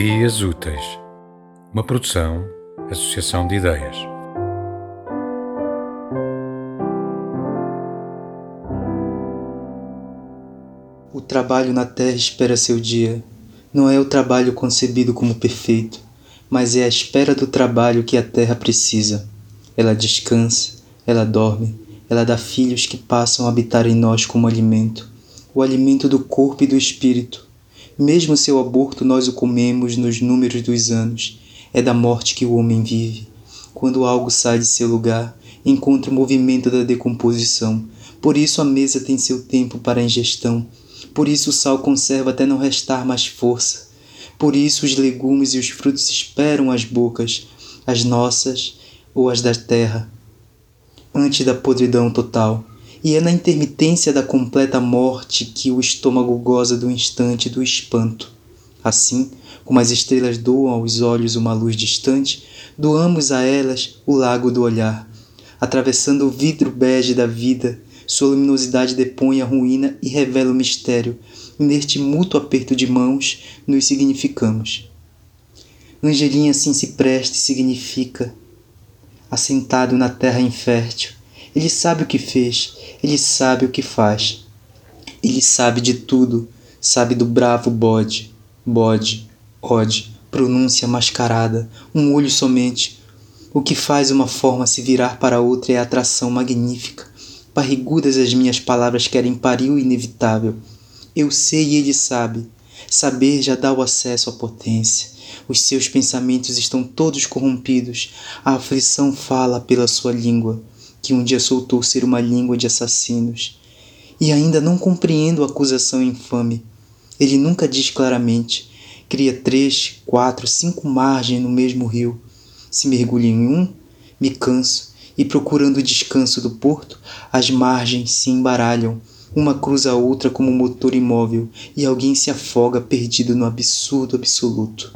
Ideias Úteis, uma produção, associação de ideias. O trabalho na terra espera seu dia. Não é o trabalho concebido como perfeito, mas é a espera do trabalho que a terra precisa. Ela descansa, ela dorme, ela dá filhos que passam a habitar em nós como alimento, o alimento do corpo e do espírito. Mesmo seu aborto nós o comemos nos números dos anos. É da morte que o homem vive. Quando algo sai de seu lugar, encontra o movimento da decomposição. Por isso a mesa tem seu tempo para a ingestão. Por isso o sal conserva até não restar mais força. Por isso os legumes e os frutos esperam as bocas, as nossas ou as da terra, antes da podridão total. E é na intermitência da completa morte que o estômago goza do instante do espanto. Assim, como as estrelas doam aos olhos uma luz distante, doamos a elas o lago do olhar. Atravessando o vidro bege da vida, sua luminosidade depõe a ruína e revela o mistério. E neste mútuo aperto de mãos, nos significamos. Angelinha assim se presta e significa, assentado na terra infértil. Ele sabe o que fez, ele sabe o que faz. Ele sabe de tudo, sabe do bravo bode, bode, ode, pronúncia mascarada, um olho somente. O que faz uma forma se virar para outra é atração magnífica. Barrigudas as minhas palavras querem parir o inevitável. Eu sei e ele sabe. Saber já dá o acesso à potência. Os seus pensamentos estão todos corrompidos. A aflição fala pela sua língua, que um dia soltou ser uma língua de assassinos. E ainda não compreendo a acusação infame. Ele nunca diz claramente. Cria três, quatro, cinco margens no mesmo rio. Se mergulho em um, me canso, e procurando o descanso do porto, as margens se embaralham uma cruza a outra como um motor imóvel e alguém se afoga perdido no absurdo absoluto.